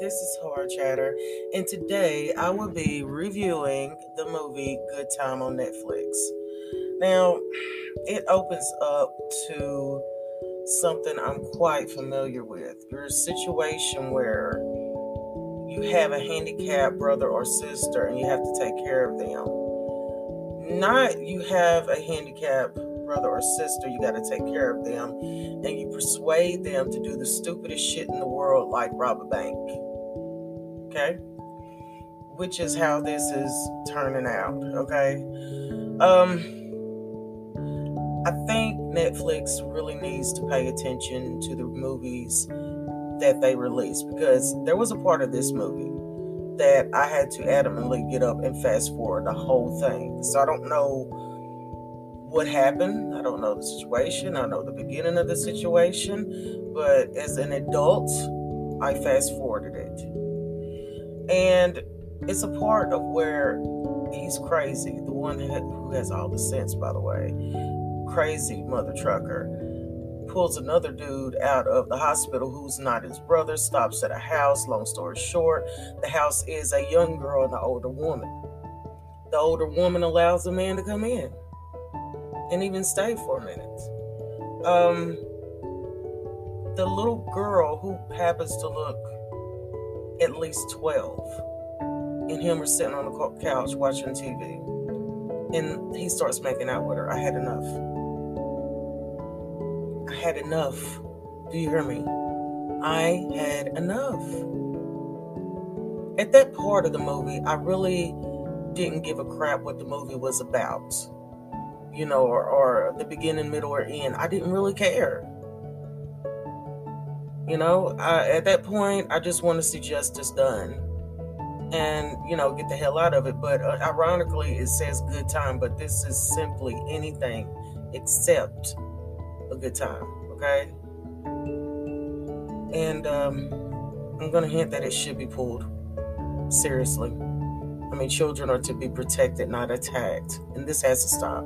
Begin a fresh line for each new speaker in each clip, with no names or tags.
this is Horror Chatter, and today I will be reviewing the movie Good Time on Netflix. Now, it opens up to something I'm quite familiar with. There's a situation where you have a handicapped brother or sister and you have to take care of them. Not you have a handicapped brother or sister, you got to take care of them, and you persuade them to do the stupidest shit in the world, like rob a bank. Okay? Which is how this is turning out. Okay? Um, I think Netflix really needs to pay attention to the movies that they release because there was a part of this movie that I had to adamantly get up and fast forward the whole thing. So I don't know what happened. I don't know the situation. I know the beginning of the situation. But as an adult, I fast forwarded it. And it's a part of where he's crazy. The one who has all the sense, by the way. Crazy mother trucker pulls another dude out of the hospital who's not his brother, stops at a house. Long story short, the house is a young girl and an older woman. The older woman allows the man to come in and even stay for a minute. Um, the little girl who happens to look at least 12 and him are sitting on the couch watching TV. And he starts making out with her. I had enough. I had enough. Do you hear me? I had enough. At that part of the movie, I really didn't give a crap what the movie was about you know, or, or the beginning, middle, or end. I didn't really care. You know, I, at that point, I just want to see justice done and, you know, get the hell out of it. But uh, ironically, it says good time, but this is simply anything except a good time, okay? And um, I'm going to hint that it should be pulled. Seriously. I mean, children are to be protected, not attacked. And this has to stop.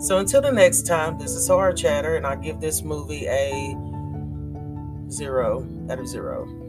So until the next time, this is Horror Chatter, and I give this movie a zero out of zero.